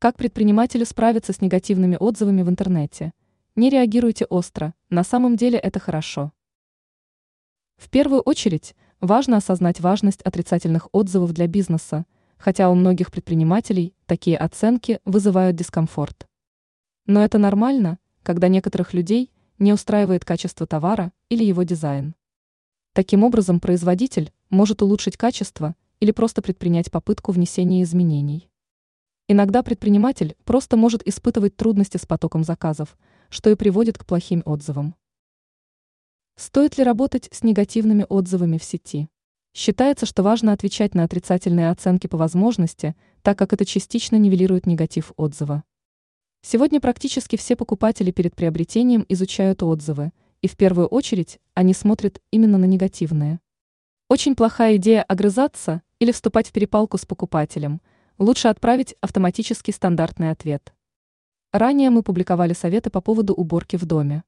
Как предпринимателю справиться с негативными отзывами в интернете? Не реагируйте остро, на самом деле это хорошо. В первую очередь, важно осознать важность отрицательных отзывов для бизнеса, хотя у многих предпринимателей такие оценки вызывают дискомфорт. Но это нормально, когда некоторых людей не устраивает качество товара или его дизайн. Таким образом, производитель может улучшить качество или просто предпринять попытку внесения изменений. Иногда предприниматель просто может испытывать трудности с потоком заказов, что и приводит к плохим отзывам. Стоит ли работать с негативными отзывами в сети? Считается, что важно отвечать на отрицательные оценки по возможности, так как это частично нивелирует негатив отзыва. Сегодня практически все покупатели перед приобретением изучают отзывы, и в первую очередь они смотрят именно на негативные. Очень плохая идея огрызаться или вступать в перепалку с покупателем – лучше отправить автоматический стандартный ответ. Ранее мы публиковали советы по поводу уборки в доме.